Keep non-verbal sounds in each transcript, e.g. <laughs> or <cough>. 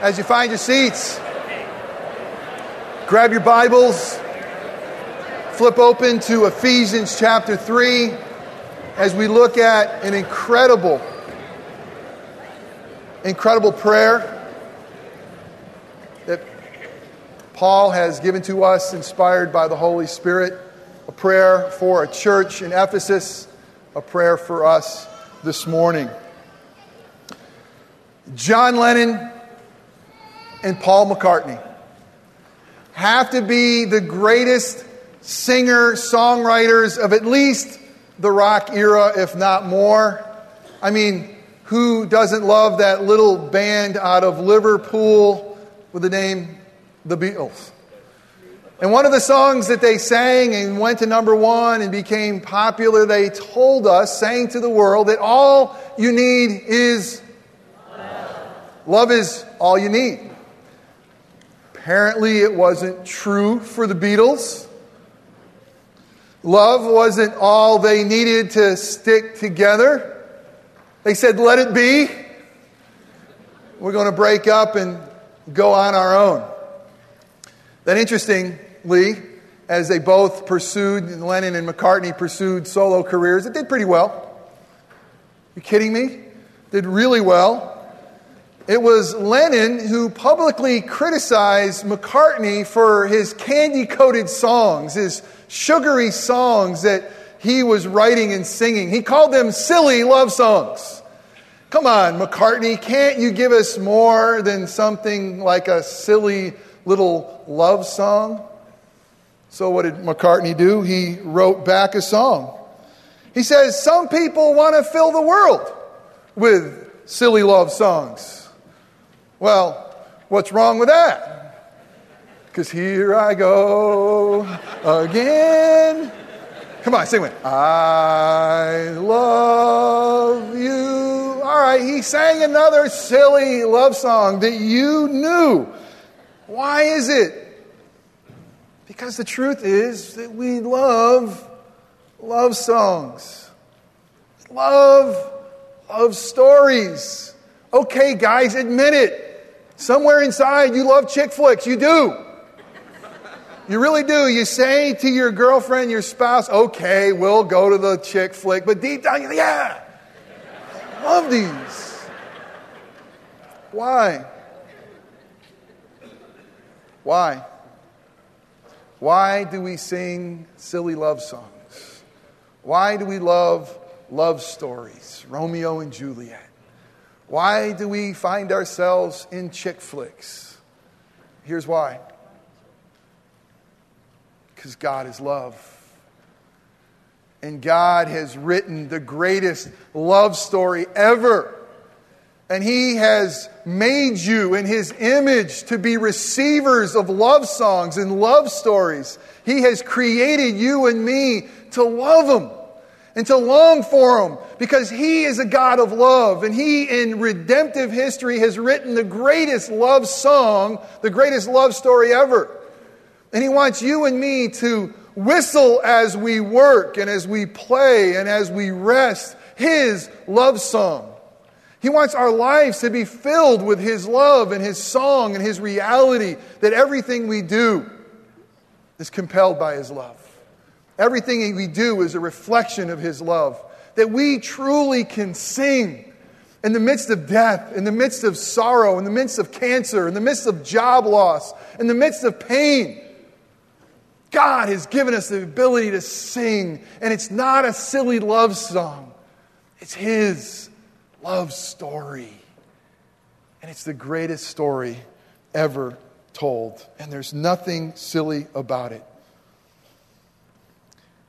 as you find your seats. Grab your Bibles, flip open to Ephesians chapter 3 as we look at an incredible, incredible prayer that Paul has given to us, inspired by the Holy Spirit. A prayer for a church in Ephesus, a prayer for us this morning. John Lennon and Paul McCartney have to be the greatest singer songwriters of at least the rock era, if not more. I mean, who doesn't love that little band out of Liverpool with the name The Beatles? And one of the songs that they sang and went to number one and became popular, they told us, saying to the world, that all you need is love. Love is all you need. Apparently, it wasn't true for the Beatles. Love wasn't all they needed to stick together. They said, let it be. We're going to break up and go on our own. Then, interestingly, as they both pursued, Lennon and McCartney pursued solo careers, it did pretty well. You kidding me? Did really well. It was Lennon who publicly criticized McCartney for his candy coated songs, his sugary songs that he was writing and singing. He called them silly love songs. Come on, McCartney, can't you give us more than something like a silly little love song? So, what did McCartney do? He wrote back a song. He says, Some people want to fill the world with silly love songs. Well, what's wrong with that? Because here I go again. Come on, sing with. me. I love you. All right, he sang another silly love song that you knew. Why is it? Because the truth is that we love love songs. Love love stories. Okay, guys, admit it. Somewhere inside, you love chick flicks. You do. You really do. You say to your girlfriend, your spouse, okay, we'll go to the chick flick. But deep down, yeah, love these. Why? Why? Why do we sing silly love songs? Why do we love love stories? Romeo and Juliet. Why do we find ourselves in chick flicks? Here's why because God is love. And God has written the greatest love story ever. And He has made you in His image to be receivers of love songs and love stories. He has created you and me to love Him and to long for Him because He is a God of love. And He, in redemptive history, has written the greatest love song, the greatest love story ever. And He wants you and me to whistle as we work and as we play and as we rest His love song. He wants our lives to be filled with His love and His song and His reality, that everything we do is compelled by His love. Everything we do is a reflection of His love. That we truly can sing in the midst of death, in the midst of sorrow, in the midst of cancer, in the midst of job loss, in the midst of pain. God has given us the ability to sing, and it's not a silly love song, it's His love story. And it's the greatest story ever told, and there's nothing silly about it.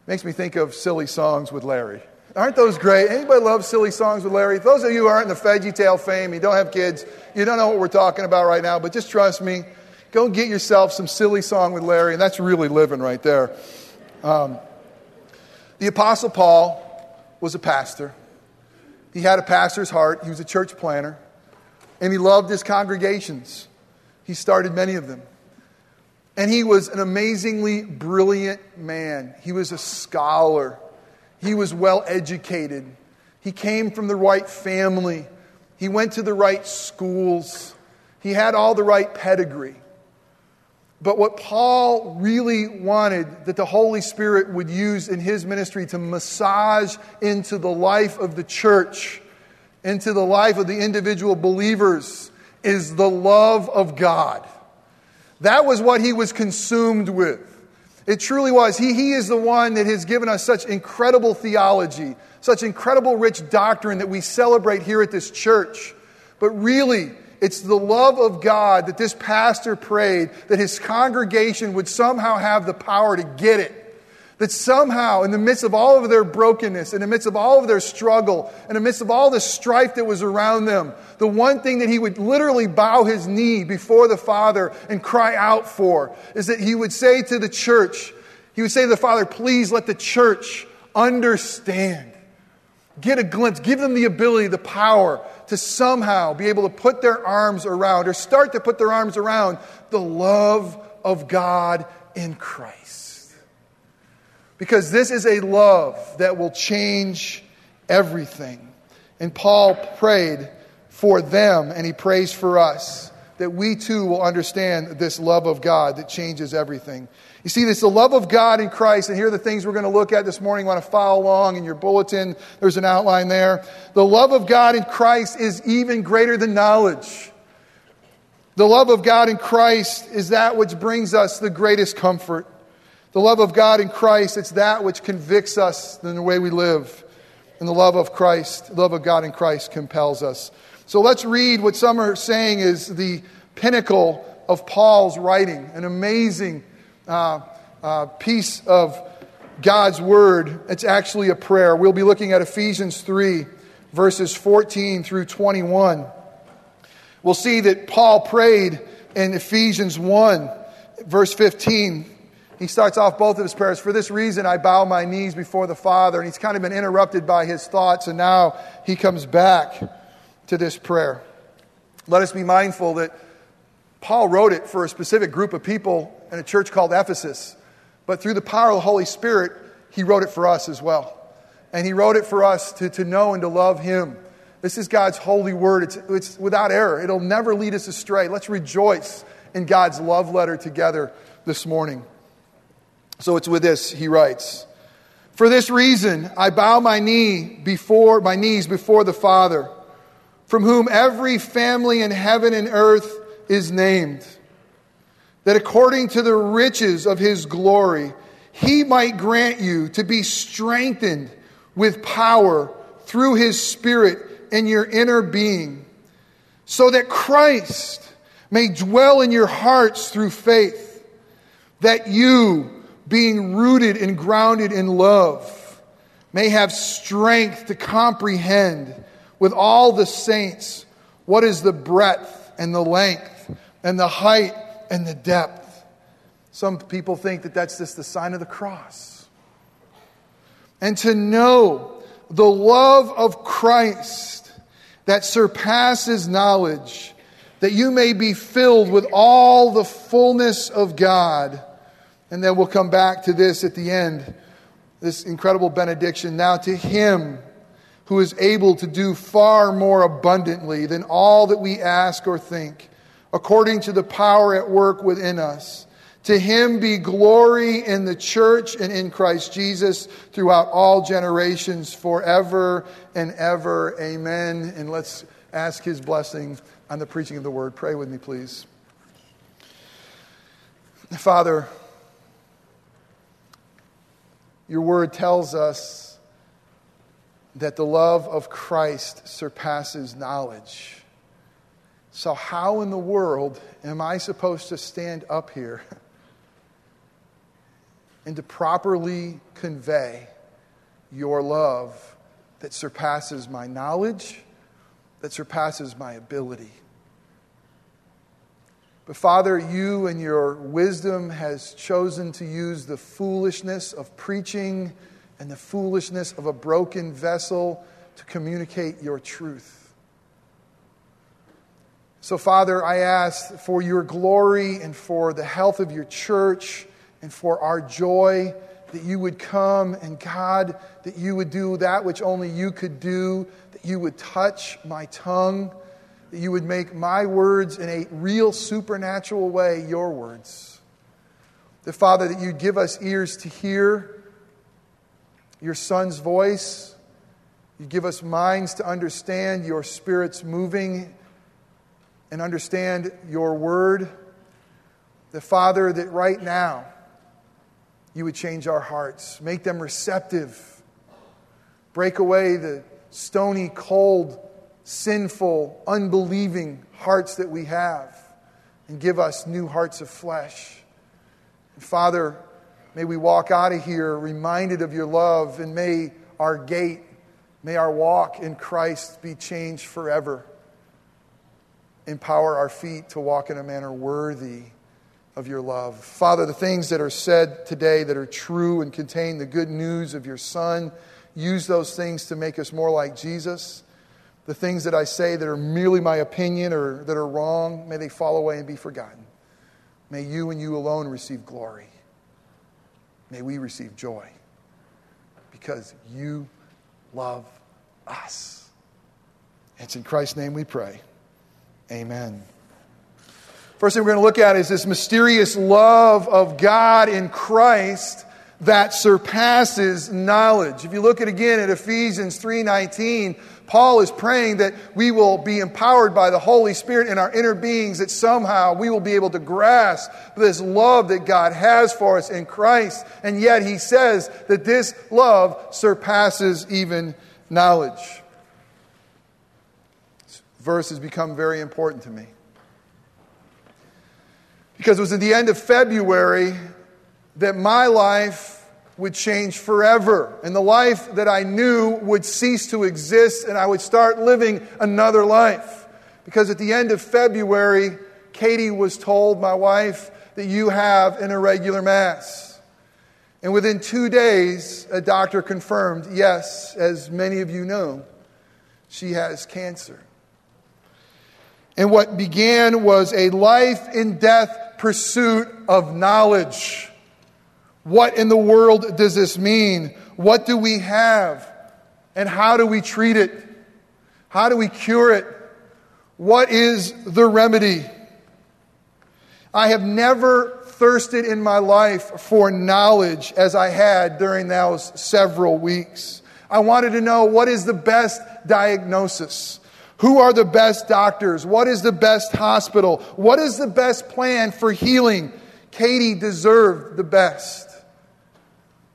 Makes me think of silly songs with Larry. Aren't those great? Anybody love silly songs with Larry? Those of you who aren't in the Veggie Tale fame, you don't have kids, you don't know what we're talking about right now, but just trust me. Go get yourself some silly song with Larry, and that's really living right there. Um, the Apostle Paul was a pastor. He had a pastor's heart. He was a church planter, and he loved his congregations. He started many of them. And he was an amazingly brilliant man. He was a scholar. He was well educated. He came from the right family. He went to the right schools. He had all the right pedigree. But what Paul really wanted that the Holy Spirit would use in his ministry to massage into the life of the church, into the life of the individual believers, is the love of God. That was what he was consumed with. It truly was. He, he is the one that has given us such incredible theology, such incredible rich doctrine that we celebrate here at this church. But really, it's the love of God that this pastor prayed that his congregation would somehow have the power to get it. That somehow, in the midst of all of their brokenness, in the midst of all of their struggle, in the midst of all the strife that was around them, the one thing that he would literally bow his knee before the Father and cry out for is that he would say to the church, he would say to the Father, please let the church understand. Get a glimpse, give them the ability, the power to somehow be able to put their arms around or start to put their arms around the love of God in Christ. Because this is a love that will change everything. And Paul prayed for them, and he prays for us that we too will understand this love of God that changes everything. You see, it's the love of God in Christ, and here are the things we're going to look at this morning. You want to follow along in your bulletin. There's an outline there. The love of God in Christ is even greater than knowledge. The love of God in Christ is that which brings us the greatest comfort. The love of God in Christ, it's that which convicts us in the way we live. And the love of Christ, love of God in Christ compels us. So let's read what some are saying is the pinnacle of Paul's writing, an amazing uh, uh, piece of God's word. It's actually a prayer. We'll be looking at Ephesians 3, verses 14 through 21. We'll see that Paul prayed in Ephesians 1, verse 15. He starts off both of his prayers. For this reason, I bow my knees before the Father. And he's kind of been interrupted by his thoughts, and now he comes back to this prayer. Let us be mindful that Paul wrote it for a specific group of people in a church called Ephesus. But through the power of the Holy Spirit, he wrote it for us as well. And he wrote it for us to, to know and to love him. This is God's holy word. It's, it's without error. It'll never lead us astray. Let's rejoice in God's love letter together this morning. So it's with this, he writes. For this reason, I bow my knee before my knees before the Father, from whom every family in heaven and earth is named that according to the riches of his glory, he might grant you to be strengthened with power through his Spirit in your inner being, so that Christ may dwell in your hearts through faith, that you, being rooted and grounded in love, may have strength to comprehend with all the saints what is the breadth and the length and the height and the depth. Some people think that that's just the sign of the cross. And to know the love of Christ that surpasses knowledge, that you may be filled with all the fullness of God. And then we'll come back to this at the end, this incredible benediction. Now to Him who is able to do far more abundantly than all that we ask or think according to the power at work within us. To him be glory in the church and in Christ Jesus throughout all generations, forever and ever. Amen. And let's ask his blessing on the preaching of the word. Pray with me, please. Father, your word tells us that the love of Christ surpasses knowledge. So, how in the world am I supposed to stand up here <laughs> and to properly convey your love that surpasses my knowledge, that surpasses my ability? But Father, you and your wisdom has chosen to use the foolishness of preaching and the foolishness of a broken vessel to communicate your truth. So, Father, I ask for your glory and for the health of your church and for our joy that you would come and, God, that you would do that which only you could do, that you would touch my tongue, that you would make my words in a real supernatural way your words. That, Father, that you'd give us ears to hear your Son's voice. You give us minds to understand your Spirit's moving and understand your word. The Father, that right now you would change our hearts, make them receptive, break away the stony, cold, sinful, unbelieving hearts that we have, and give us new hearts of flesh. And Father, may we walk out of here reminded of your love, and may our gait, may our walk in Christ be changed forever. Empower our feet to walk in a manner worthy of your love. Father, the things that are said today that are true and contain the good news of your Son, use those things to make us more like Jesus. The things that I say that are merely my opinion or that are wrong, may they fall away and be forgotten. May you and you alone receive glory. May we receive joy because you love us. It's in Christ's name we pray. Amen. First thing we're going to look at is this mysterious love of God in Christ that surpasses knowledge. If you look at again at Ephesians 3:19, Paul is praying that we will be empowered by the Holy Spirit in our inner beings, that somehow we will be able to grasp this love that God has for us in Christ. And yet he says that this love surpasses even knowledge. This verse has become very important to me. Because it was at the end of February that my life would change forever. And the life that I knew would cease to exist, and I would start living another life. Because at the end of February, Katie was told, my wife, that you have an irregular mass. And within two days, a doctor confirmed, yes, as many of you know, she has cancer. And what began was a life and death pursuit of knowledge. What in the world does this mean? What do we have? And how do we treat it? How do we cure it? What is the remedy? I have never thirsted in my life for knowledge as I had during those several weeks. I wanted to know what is the best diagnosis? Who are the best doctors? What is the best hospital? What is the best plan for healing? Katie deserved the best.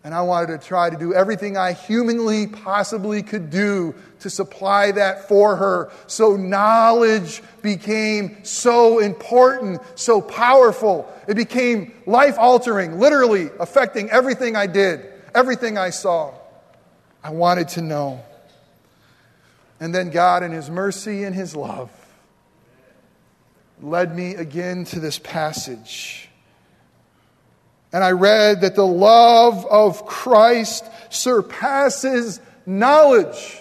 And I wanted to try to do everything I humanly possibly could do to supply that for her. So knowledge became so important, so powerful. It became life altering, literally affecting everything I did, everything I saw. I wanted to know. And then God, in His mercy and His love, led me again to this passage and I read that the love of Christ surpasses knowledge.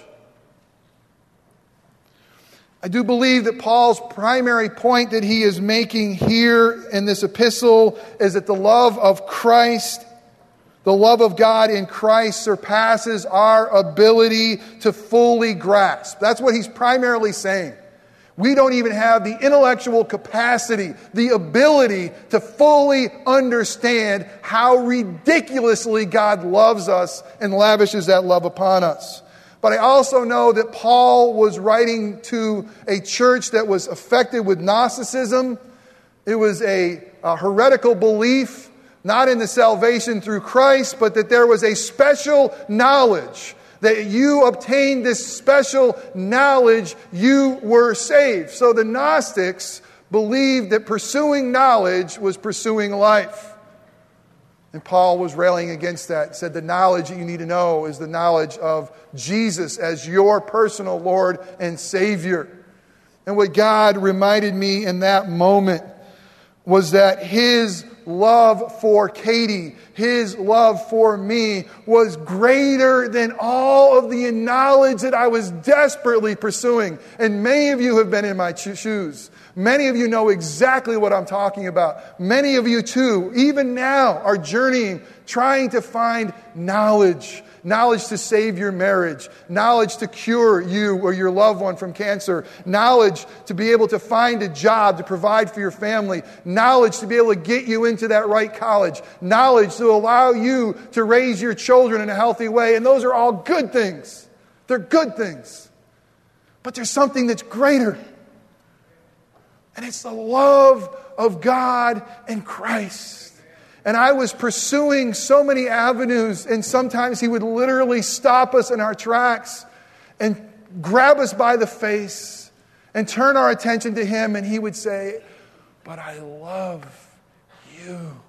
I do believe that Paul's primary point that he is making here in this epistle is that the love of Christ, the love of God in Christ surpasses our ability to fully grasp. That's what he's primarily saying. We don't even have the intellectual capacity, the ability to fully understand how ridiculously God loves us and lavishes that love upon us. But I also know that Paul was writing to a church that was affected with Gnosticism. It was a, a heretical belief, not in the salvation through Christ, but that there was a special knowledge that you obtained this special knowledge, you were saved. So the Gnostics believed that pursuing knowledge was pursuing life. And Paul was railing against that, said the knowledge that you need to know is the knowledge of Jesus as your personal Lord and Savior. And what God reminded me in that moment was that His love for Katie, his love for me, was greater than all of the knowledge that I was desperately pursuing. And many of you have been in my shoes. Many of you know exactly what I'm talking about. Many of you, too, even now, are journeying, trying to find knowledge knowledge to save your marriage, knowledge to cure you or your loved one from cancer, knowledge to be able to find a job to provide for your family, knowledge to be able to get you into that right college, knowledge to allow you to raise your children in a healthy way. And those are all good things. They're good things. But there's something that's greater. And it's the love of God and Christ. And I was pursuing so many avenues, and sometimes He would literally stop us in our tracks and grab us by the face and turn our attention to Him, and He would say, But I love you.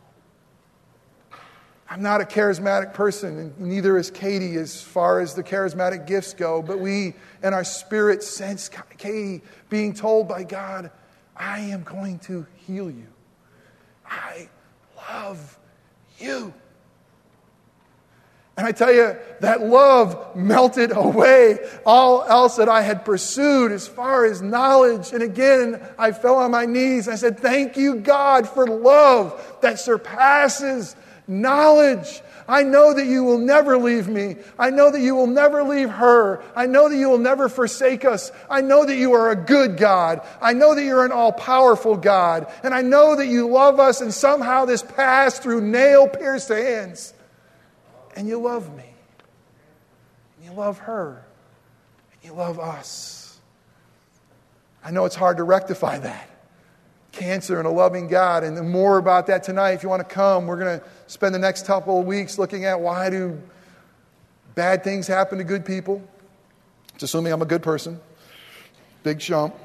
I'm not a charismatic person, and neither is Katie as far as the charismatic gifts go, but we in our spirit sense Katie being told by God, I am going to heal you. I love you. And I tell you, that love melted away all else that I had pursued as far as knowledge. And again, I fell on my knees. I said, Thank you, God, for love that surpasses knowledge. I know that you will never leave me. I know that you will never leave her. I know that you will never forsake us. I know that you are a good God. I know that you're an all powerful God. And I know that you love us, and somehow this passed through nail pierced hands. And you love me. And you love her. And you love us. I know it's hard to rectify that cancer and a loving God. And more about that tonight. If you want to come, we're going to spend the next couple of weeks looking at why do bad things happen to good people. It's assuming I'm a good person. Big jump.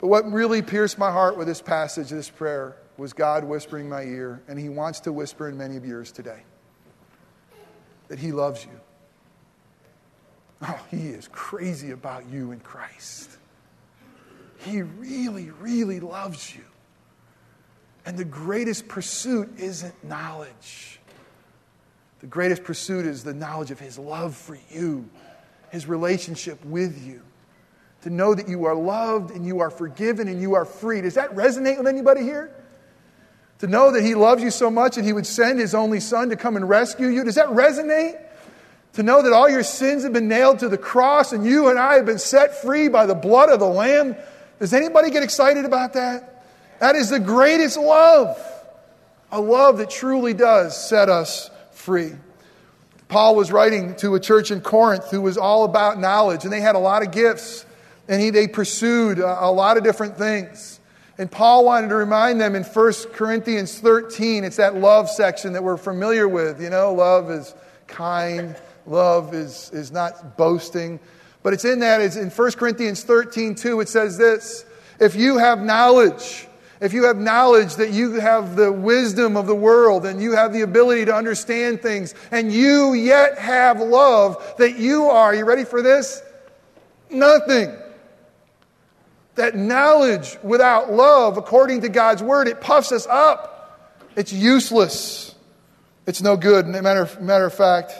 But what really pierced my heart with this passage, this prayer, was God whispering my ear, and He wants to whisper in many of yours today that He loves you. Oh, He is crazy about you in Christ. He really, really loves you. And the greatest pursuit isn't knowledge. The greatest pursuit is the knowledge of His love for you, His relationship with you. To know that you are loved and you are forgiven and you are free. Does that resonate with anybody here? To know that He loves you so much and He would send His only Son to come and rescue you. Does that resonate? To know that all your sins have been nailed to the cross and you and I have been set free by the blood of the Lamb does anybody get excited about that? That is the greatest love. A love that truly does set us free. Paul was writing to a church in Corinth who was all about knowledge, and they had a lot of gifts, and he, they pursued a, a lot of different things. And Paul wanted to remind them in 1 Corinthians 13, it's that love section that we're familiar with. You know, love is kind, love is, is not boasting, but it's in that, it's in 1 Corinthians 13, 2, it says this If you have knowledge, if you have knowledge that you have the wisdom of the world and you have the ability to understand things, and you yet have love, that you are, you ready for this? Nothing. That knowledge without love, according to God's word, it puffs us up. It's useless. It's no good. Matter, matter of fact,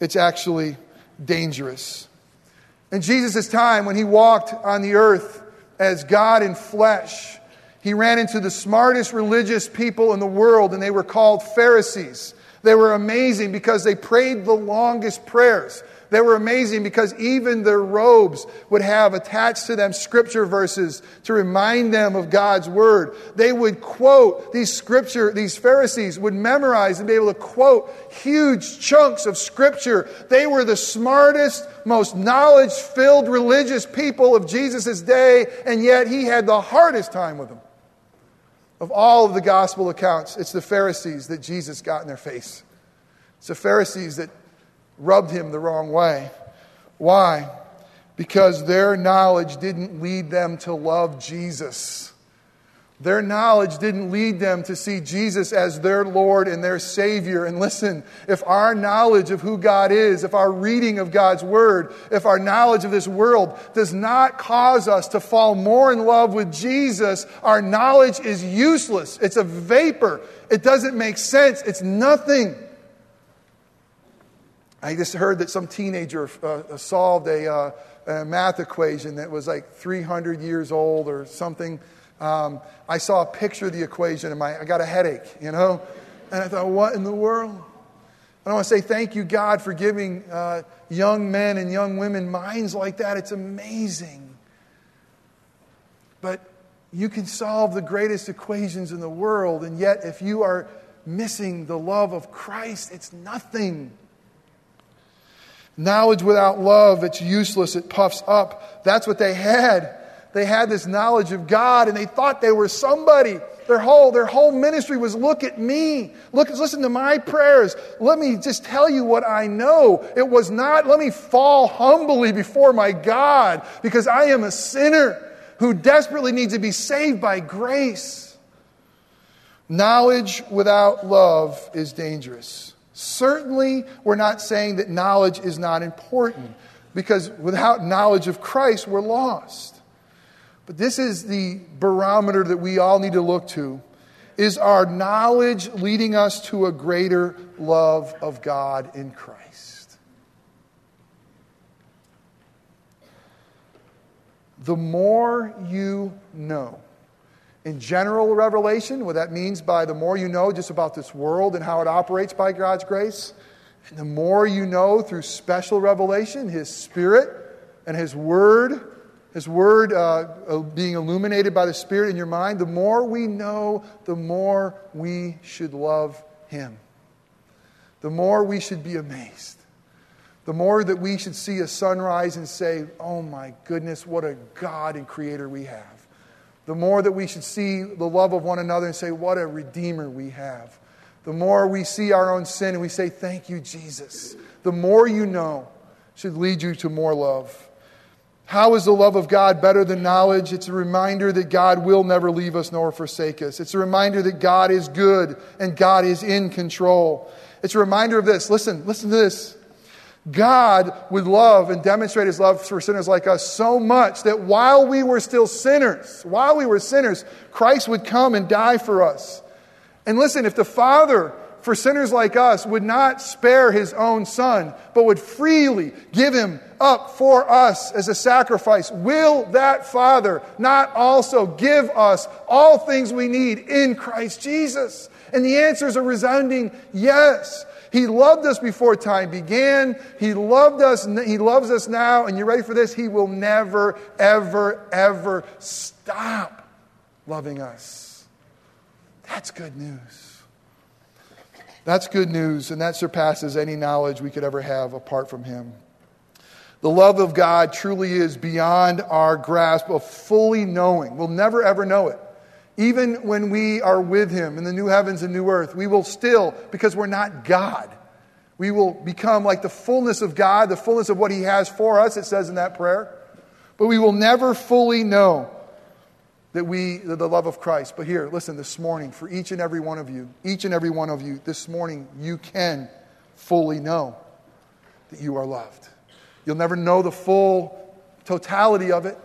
it's actually dangerous. In Jesus' time, when he walked on the earth as God in flesh, he ran into the smartest religious people in the world, and they were called Pharisees. They were amazing because they prayed the longest prayers. They were amazing because even their robes would have attached to them scripture verses to remind them of God's word. They would quote these scripture, these Pharisees would memorize and be able to quote huge chunks of scripture. They were the smartest, most knowledge filled religious people of Jesus' day, and yet he had the hardest time with them. Of all of the gospel accounts, it's the Pharisees that Jesus got in their face. It's the Pharisees that rubbed him the wrong way. Why? Because their knowledge didn't lead them to love Jesus. Their knowledge didn't lead them to see Jesus as their Lord and their Savior. And listen, if our knowledge of who God is, if our reading of God's Word, if our knowledge of this world does not cause us to fall more in love with Jesus, our knowledge is useless. It's a vapor. It doesn't make sense. It's nothing. I just heard that some teenager uh, solved a, uh, a math equation that was like 300 years old or something. Um, I saw a picture of the equation and my, I got a headache, you know? And I thought, what in the world? And I want to say thank you, God, for giving uh, young men and young women minds like that. It's amazing. But you can solve the greatest equations in the world, and yet if you are missing the love of Christ, it's nothing. Knowledge without love, it's useless, it puffs up. That's what they had. They had this knowledge of God and they thought they were somebody. Their whole, their whole ministry was look at me. Look, listen to my prayers. Let me just tell you what I know. It was not, let me fall humbly before my God because I am a sinner who desperately needs to be saved by grace. Knowledge without love is dangerous. Certainly, we're not saying that knowledge is not important because without knowledge of Christ, we're lost. But this is the barometer that we all need to look to. Is our knowledge leading us to a greater love of God in Christ? The more you know, in general revelation, what that means by the more you know just about this world and how it operates by God's grace, and the more you know through special revelation, His Spirit and His Word, his word uh, uh, being illuminated by the Spirit in your mind, the more we know, the more we should love Him. The more we should be amazed. The more that we should see a sunrise and say, Oh my goodness, what a God and Creator we have. The more that we should see the love of one another and say, What a Redeemer we have. The more we see our own sin and we say, Thank you, Jesus. The more you know should lead you to more love. How is the love of God better than knowledge? It's a reminder that God will never leave us nor forsake us. It's a reminder that God is good and God is in control. It's a reminder of this. Listen, listen to this. God would love and demonstrate his love for sinners like us so much that while we were still sinners, while we were sinners, Christ would come and die for us. And listen, if the Father for sinners like us would not spare his own son, but would freely give him up for us as a sacrifice, will that Father not also give us all things we need in Christ Jesus? And the answer is a resounding yes. He loved us before time began. He loved us. He loves us now. And you ready for this? He will never, ever, ever stop loving us. That's good news. That's good news, and that surpasses any knowledge we could ever have apart from Him. The love of God truly is beyond our grasp of fully knowing. We'll never ever know it. Even when we are with Him in the new heavens and new earth, we will still, because we're not God, we will become like the fullness of God, the fullness of what He has for us, it says in that prayer. But we will never fully know that we, the love of Christ. But here, listen, this morning, for each and every one of you, each and every one of you, this morning, you can fully know that you are loved. You'll never know the full totality of it,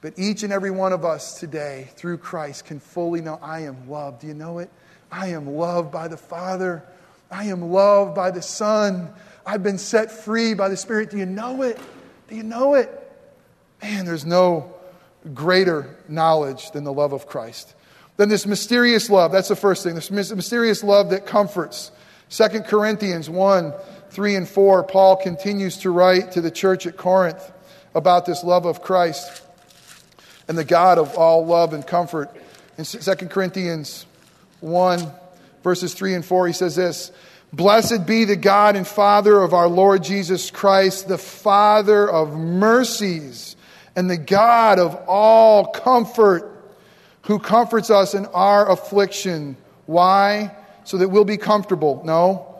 but each and every one of us today, through Christ, can fully know I am loved. Do you know it? I am loved by the Father. I am loved by the Son. I've been set free by the Spirit. Do you know it? Do you know it? Man, there's no greater knowledge than the love of Christ. Then this mysterious love, that's the first thing, this mysterious love that comforts. 2 Corinthians 1 3 and 4, Paul continues to write to the church at Corinth about this love of Christ and the God of all love and comfort. In 2 Corinthians 1, verses 3 and 4, he says this Blessed be the God and Father of our Lord Jesus Christ, the Father of mercies and the God of all comfort, who comforts us in our affliction. Why? So that we'll be comfortable. No.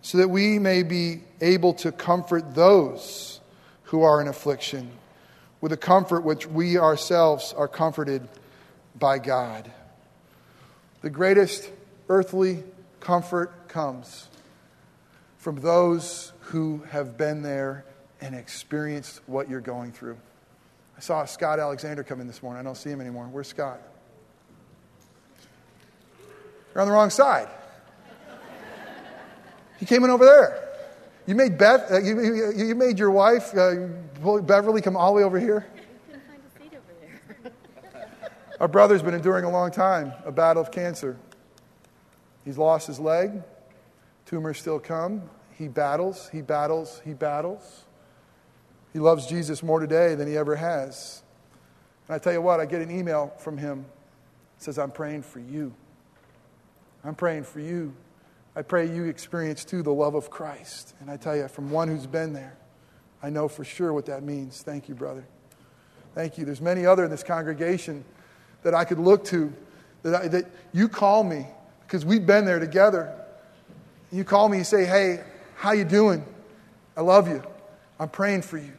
So that we may be able to comfort those who are in affliction with a comfort which we ourselves are comforted by God. The greatest earthly comfort comes from those who have been there and experienced what you're going through. I saw Scott Alexander come in this morning. I don't see him anymore. Where's Scott? You're on the wrong side. He came in over there. You made Beth, uh, you, you, you, made your wife, uh, Beverly, come all the way over here? couldn't find a seat over. Our brother's been enduring a long time a battle of cancer. He's lost his leg, tumors still come. He battles, he battles, he battles. He loves Jesus more today than he ever has. And I tell you what, I get an email from him. It says, I'm praying for you. I'm praying for you. I pray you experience too the love of Christ. And I tell you, from one who's been there, I know for sure what that means. Thank you, brother. Thank you. There's many other in this congregation that I could look to that, I, that you call me because we've been there together. You call me and say, "Hey, how you doing? I love you. I'm praying for you."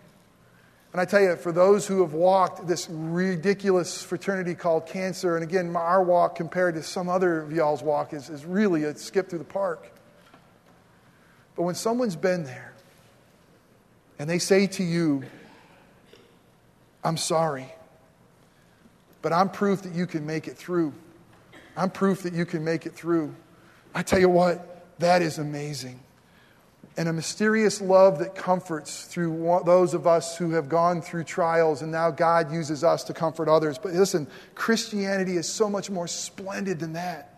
And I tell you, for those who have walked this ridiculous fraternity called cancer, and again, our walk compared to some other of y'all's walk is, is really a skip through the park. But when someone's been there and they say to you, I'm sorry, but I'm proof that you can make it through. I'm proof that you can make it through. I tell you what, that is amazing and a mysterious love that comforts through those of us who have gone through trials, and now God uses us to comfort others. But listen, Christianity is so much more splendid than that.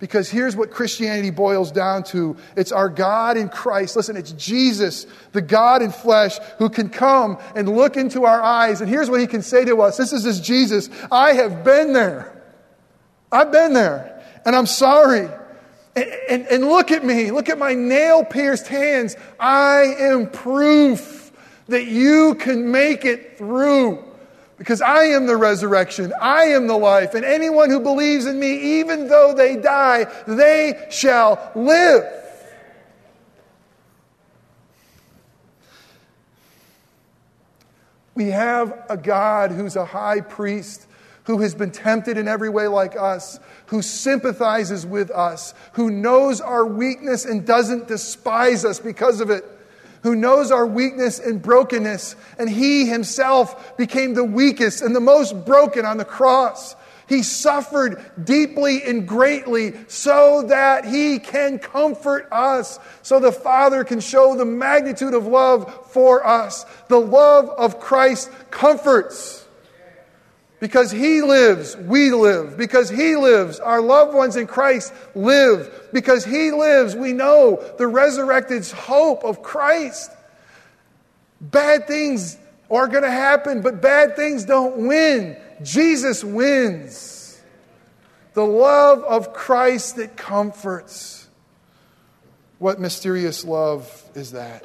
Because here's what Christianity boils down to it's our God in Christ. Listen, it's Jesus, the God in flesh, who can come and look into our eyes. And here's what he can say to us this is his Jesus I have been there. I've been there, and I'm sorry. And, and, look at me. Look at my nail pierced hands. I am proof that you can make it through. Because I am the resurrection, I am the life, and anyone who believes in me, even though they die, they shall live. We have a God who's a high priest who has been tempted in every way like us, who sympathizes with us, who knows our weakness and doesn't despise us because of it, who knows our weakness and brokenness, and he himself became the weakest and the most broken on the cross. He suffered deeply and greatly so that he can comfort us, so the Father can show the magnitude of love for us. The love of Christ comforts. Because He lives, we live. Because He lives, our loved ones in Christ live. Because He lives, we know the resurrected hope of Christ. Bad things are going to happen, but bad things don't win. Jesus wins. The love of Christ that comforts. What mysterious love is that?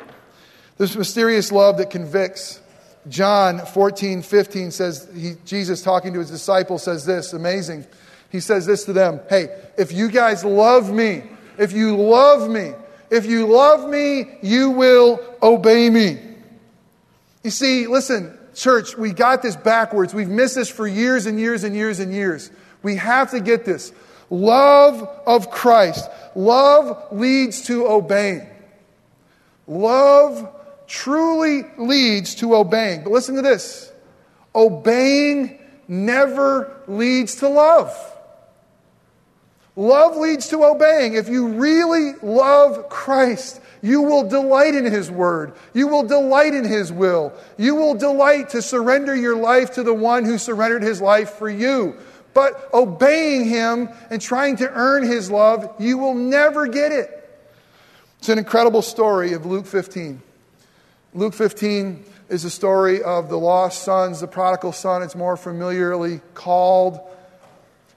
This mysterious love that convicts. John 14, 15 says, he, Jesus talking to his disciples says this, amazing. He says this to them Hey, if you guys love me, if you love me, if you love me, you will obey me. You see, listen, church, we got this backwards. We've missed this for years and years and years and years. We have to get this. Love of Christ. Love leads to obeying. Love truly leads to obeying. But listen to this obeying never leads to love. Love leads to obeying. If you really love Christ, you will delight in His Word. You will delight in His will. You will delight to surrender your life to the one who surrendered His life for you. But obeying Him and trying to earn His love, you will never get it. It's an incredible story of Luke 15. Luke 15 is the story of the lost sons, the prodigal son. It's more familiarly called.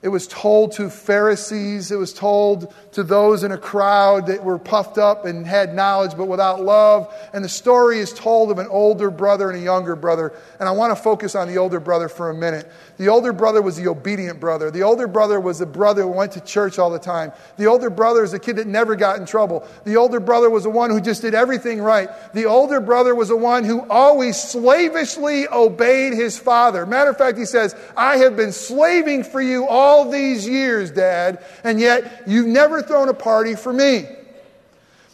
It was told to Pharisees. It was told to those in a crowd that were puffed up and had knowledge but without love. And the story is told of an older brother and a younger brother. And I want to focus on the older brother for a minute. The older brother was the obedient brother. The older brother was the brother who went to church all the time. The older brother is the kid that never got in trouble. The older brother was the one who just did everything right. The older brother was the one who always slavishly obeyed his father. Matter of fact, he says, I have been slaving for you all all these years, Dad, and yet you've never thrown a party for me.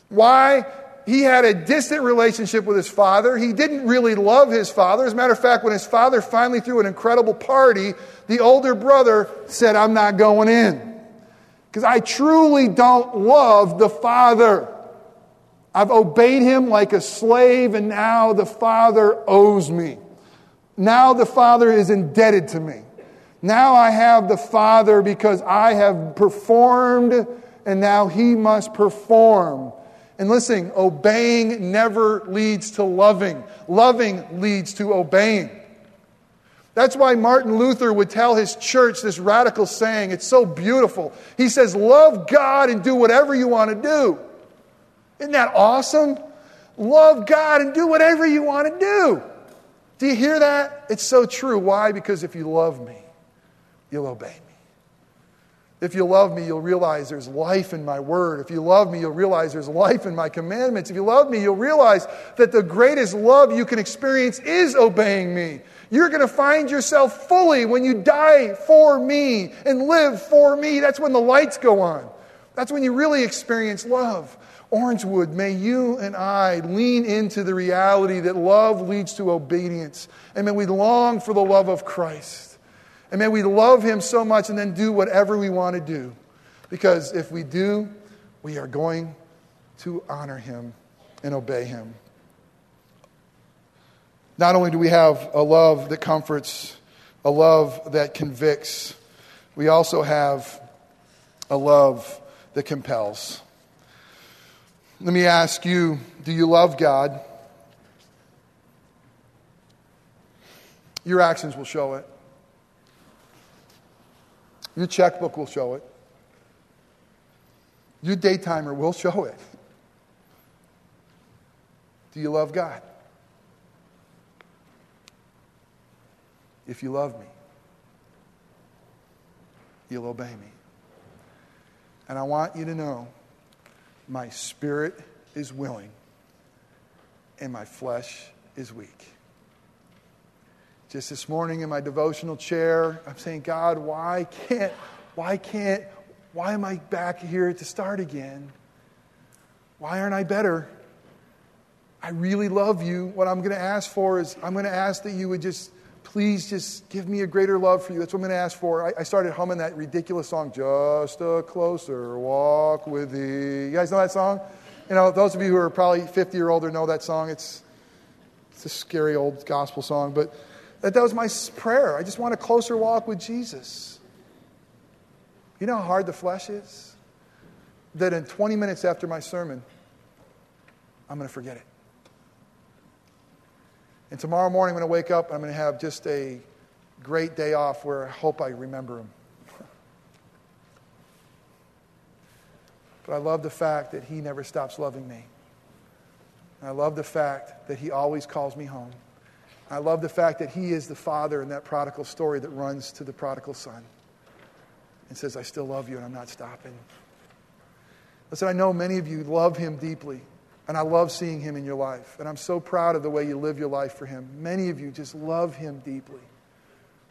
Why? He had a distant relationship with his father. He didn't really love his father. As a matter of fact, when his father finally threw an incredible party, the older brother said, I'm not going in. Because I truly don't love the father. I've obeyed him like a slave, and now the Father owes me. Now the Father is indebted to me. Now I have the Father because I have performed, and now he must perform. And listen, obeying never leads to loving, loving leads to obeying. That's why Martin Luther would tell his church this radical saying. It's so beautiful. He says, Love God and do whatever you want to do. Isn't that awesome? Love God and do whatever you want to do. Do you hear that? It's so true. Why? Because if you love me, you'll obey me. If you love me, you'll realize there's life in my word. If you love me, you'll realize there's life in my commandments. If you love me, you'll realize that the greatest love you can experience is obeying me. You're going to find yourself fully when you die for me and live for me. That's when the lights go on. That's when you really experience love. Orangewood, may you and I lean into the reality that love leads to obedience. And may we long for the love of Christ. And may we love him so much and then do whatever we want to do. Because if we do, we are going to honor him and obey him. Not only do we have a love that comforts, a love that convicts, we also have a love that compels. Let me ask you do you love God? Your actions will show it. Your checkbook will show it. Your daytimer will show it. Do you love God? If you love me, you'll obey me. And I want you to know my spirit is willing and my flesh is weak. Just this morning in my devotional chair, I'm saying, God, why can't, why can't, why am I back here to start again? Why aren't I better? I really love you. What I'm going to ask for is I'm going to ask that you would just please just give me a greater love for you. That's what I'm going to ask for. I, I started humming that ridiculous song, Just a Closer Walk with Thee. You guys know that song? You know, those of you who are probably 50 or older know that song. It's, it's a scary old gospel song, but that, that was my prayer. I just want a closer walk with Jesus. You know how hard the flesh is? That in 20 minutes after my sermon, I'm going to forget it. And tomorrow morning, I'm going to wake up I'm going to have just a great day off where I hope I remember him. but I love the fact that he never stops loving me. And I love the fact that he always calls me home. I love the fact that he is the father in that prodigal story that runs to the prodigal son and says, I still love you and I'm not stopping. Listen, I know many of you love him deeply. And I love seeing him in your life. And I'm so proud of the way you live your life for him. Many of you just love him deeply.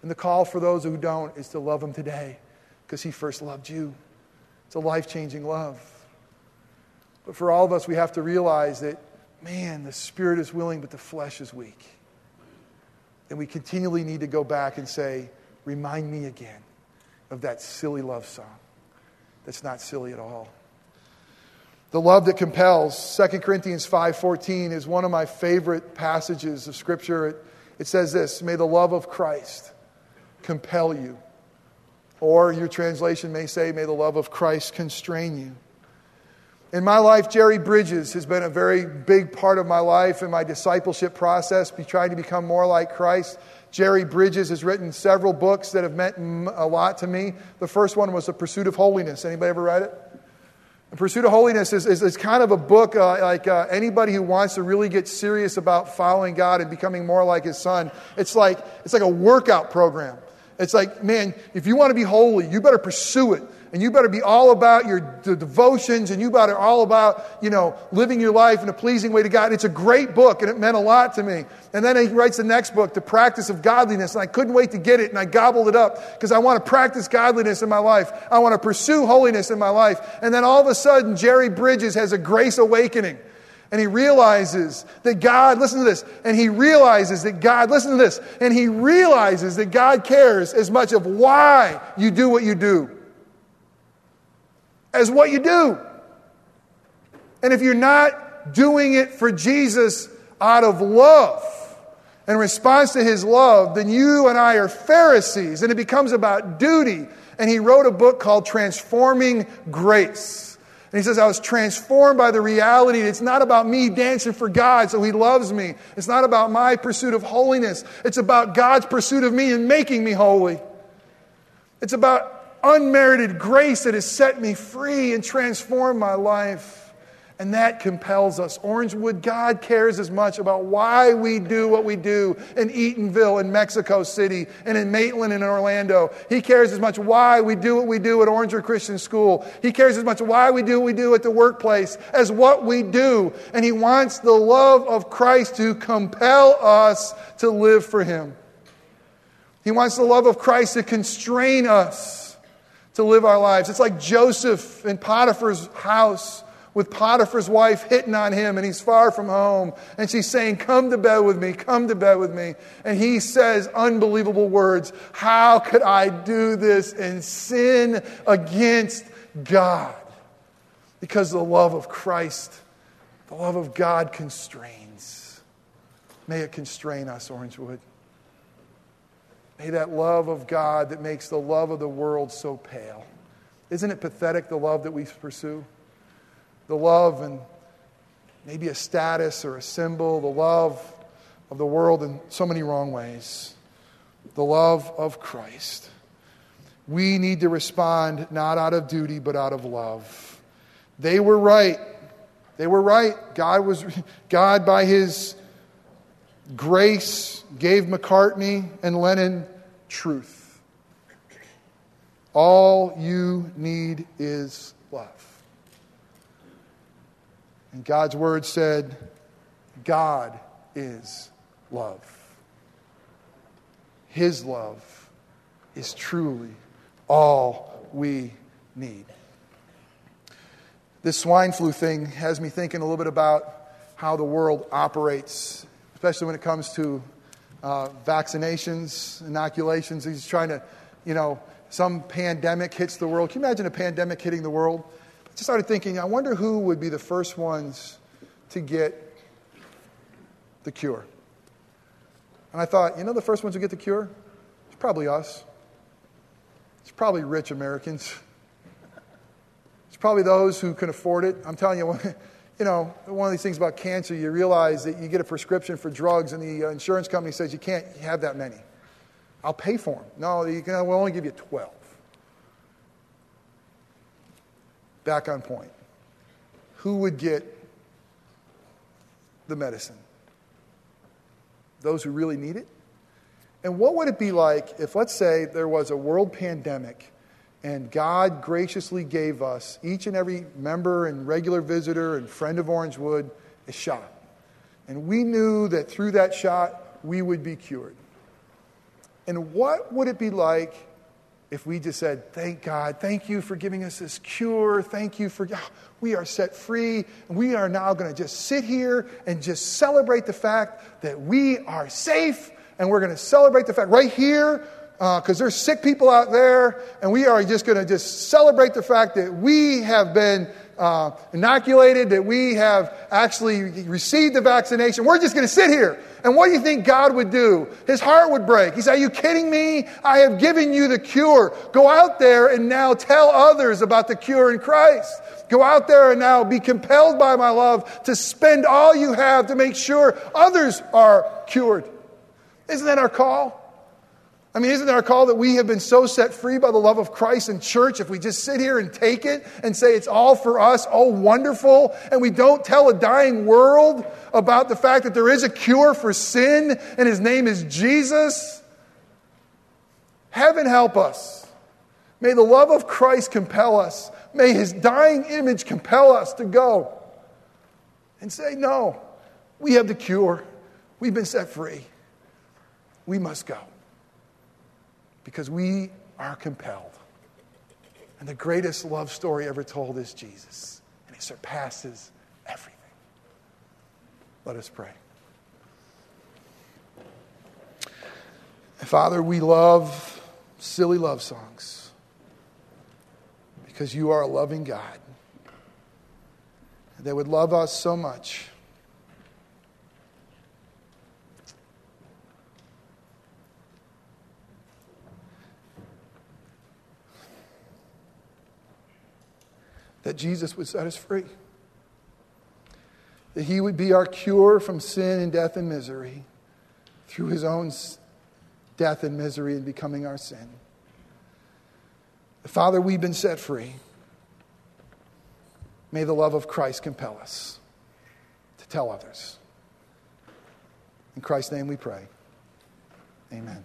And the call for those who don't is to love him today because he first loved you. It's a life changing love. But for all of us, we have to realize that, man, the spirit is willing, but the flesh is weak. And we continually need to go back and say, remind me again of that silly love song that's not silly at all. The love that compels, 2 Corinthians 5:14 is one of my favorite passages of scripture. It, it says this, "May the love of Christ compel you." Or your translation may say, "May the love of Christ constrain you." In my life, Jerry Bridges has been a very big part of my life and my discipleship process, be trying to become more like Christ. Jerry Bridges has written several books that have meant a lot to me. The first one was The Pursuit of Holiness. Anybody ever read it? The Pursuit of Holiness is, is, is kind of a book uh, like uh, anybody who wants to really get serious about following God and becoming more like His Son. It's like, it's like a workout program. It's like, man, if you want to be holy, you better pursue it and you better be all about your devotions and you better all about, you know, living your life in a pleasing way to God. It's a great book and it meant a lot to me. And then he writes the next book, The Practice of Godliness, and I couldn't wait to get it and I gobbled it up because I want to practice godliness in my life. I want to pursue holiness in my life. And then all of a sudden, Jerry Bridges has a grace awakening. And he realizes that God, listen to this, and he realizes that God, listen to this, and he realizes that God cares as much of why you do what you do as what you do. And if you're not doing it for Jesus out of love, in response to his love, then you and I are Pharisees, and it becomes about duty. And he wrote a book called Transforming Grace. And he says, I was transformed by the reality it's not about me dancing for God so he loves me. It's not about my pursuit of holiness. It's about God's pursuit of me and making me holy. It's about unmerited grace that has set me free and transformed my life. And that compels us. Orangewood, God cares as much about why we do what we do in Eatonville, in Mexico City, and in Maitland and in Orlando. He cares as much why we do what we do at Orangewood Christian School. He cares as much why we do what we do at the workplace as what we do. And He wants the love of Christ to compel us to live for Him. He wants the love of Christ to constrain us to live our lives. It's like Joseph in Potiphar's house with Potiphar's wife hitting on him, and he's far from home. And she's saying, Come to bed with me, come to bed with me. And he says unbelievable words How could I do this and sin against God? Because the love of Christ, the love of God constrains. May it constrain us, Orangewood. May that love of God that makes the love of the world so pale. Isn't it pathetic, the love that we pursue? the love and maybe a status or a symbol, the love of the world in so many wrong ways, the love of Christ. We need to respond not out of duty, but out of love. They were right. They were right. God was <laughs> God by his grace gave McCartney and Lennon truth. All you need is love. And God's word said, God is love. His love is truly all we need. This swine flu thing has me thinking a little bit about how the world operates, especially when it comes to uh, vaccinations, inoculations. He's trying to, you know, some pandemic hits the world. Can you imagine a pandemic hitting the world? I just started thinking, I wonder who would be the first ones to get the cure. And I thought, you know, the first ones to get the cure? It's probably us. It's probably rich Americans. It's probably those who can afford it. I'm telling you, <laughs> you know, one of these things about cancer, you realize that you get a prescription for drugs and the uh, insurance company says you can't have that many. I'll pay for them. No, you can, we'll only give you 12. back on point. Who would get the medicine? Those who really need it? And what would it be like if, let's say, there was a world pandemic and God graciously gave us, each and every member and regular visitor and friend of Orangewood, a shot? And we knew that through that shot, we would be cured. And what would it be like if we just said, Thank God, thank you for giving us this cure, thank you for, ah, we are set free, we are now going to just sit here and just celebrate the fact that we are safe, and we're going to celebrate the fact right here, because uh, there's sick people out there, and we are just going to just celebrate the fact that we have been uh, inoculated, that we have actually received the vaccination. We're just going to sit here. And what do you think God would do? His heart would break. He said, Are you kidding me? I have given you the cure. Go out there and now tell others about the cure in Christ. Go out there and now be compelled by my love to spend all you have to make sure others are cured. Isn't that our call? I mean, isn't it our call that we have been so set free by the love of Christ and church if we just sit here and take it and say it's all for us, oh, wonderful, and we don't tell a dying world about the fact that there is a cure for sin and his name is Jesus? Heaven help us. May the love of Christ compel us. May his dying image compel us to go and say, no, we have the cure. We've been set free. We must go because we are compelled. And the greatest love story ever told is Jesus, and it surpasses everything. Let us pray. Father, we love silly love songs because you are a loving God. that would love us so much. That Jesus would set us free. That he would be our cure from sin and death and misery through his own death and misery and becoming our sin. Father, we've been set free. May the love of Christ compel us to tell others. In Christ's name we pray. Amen.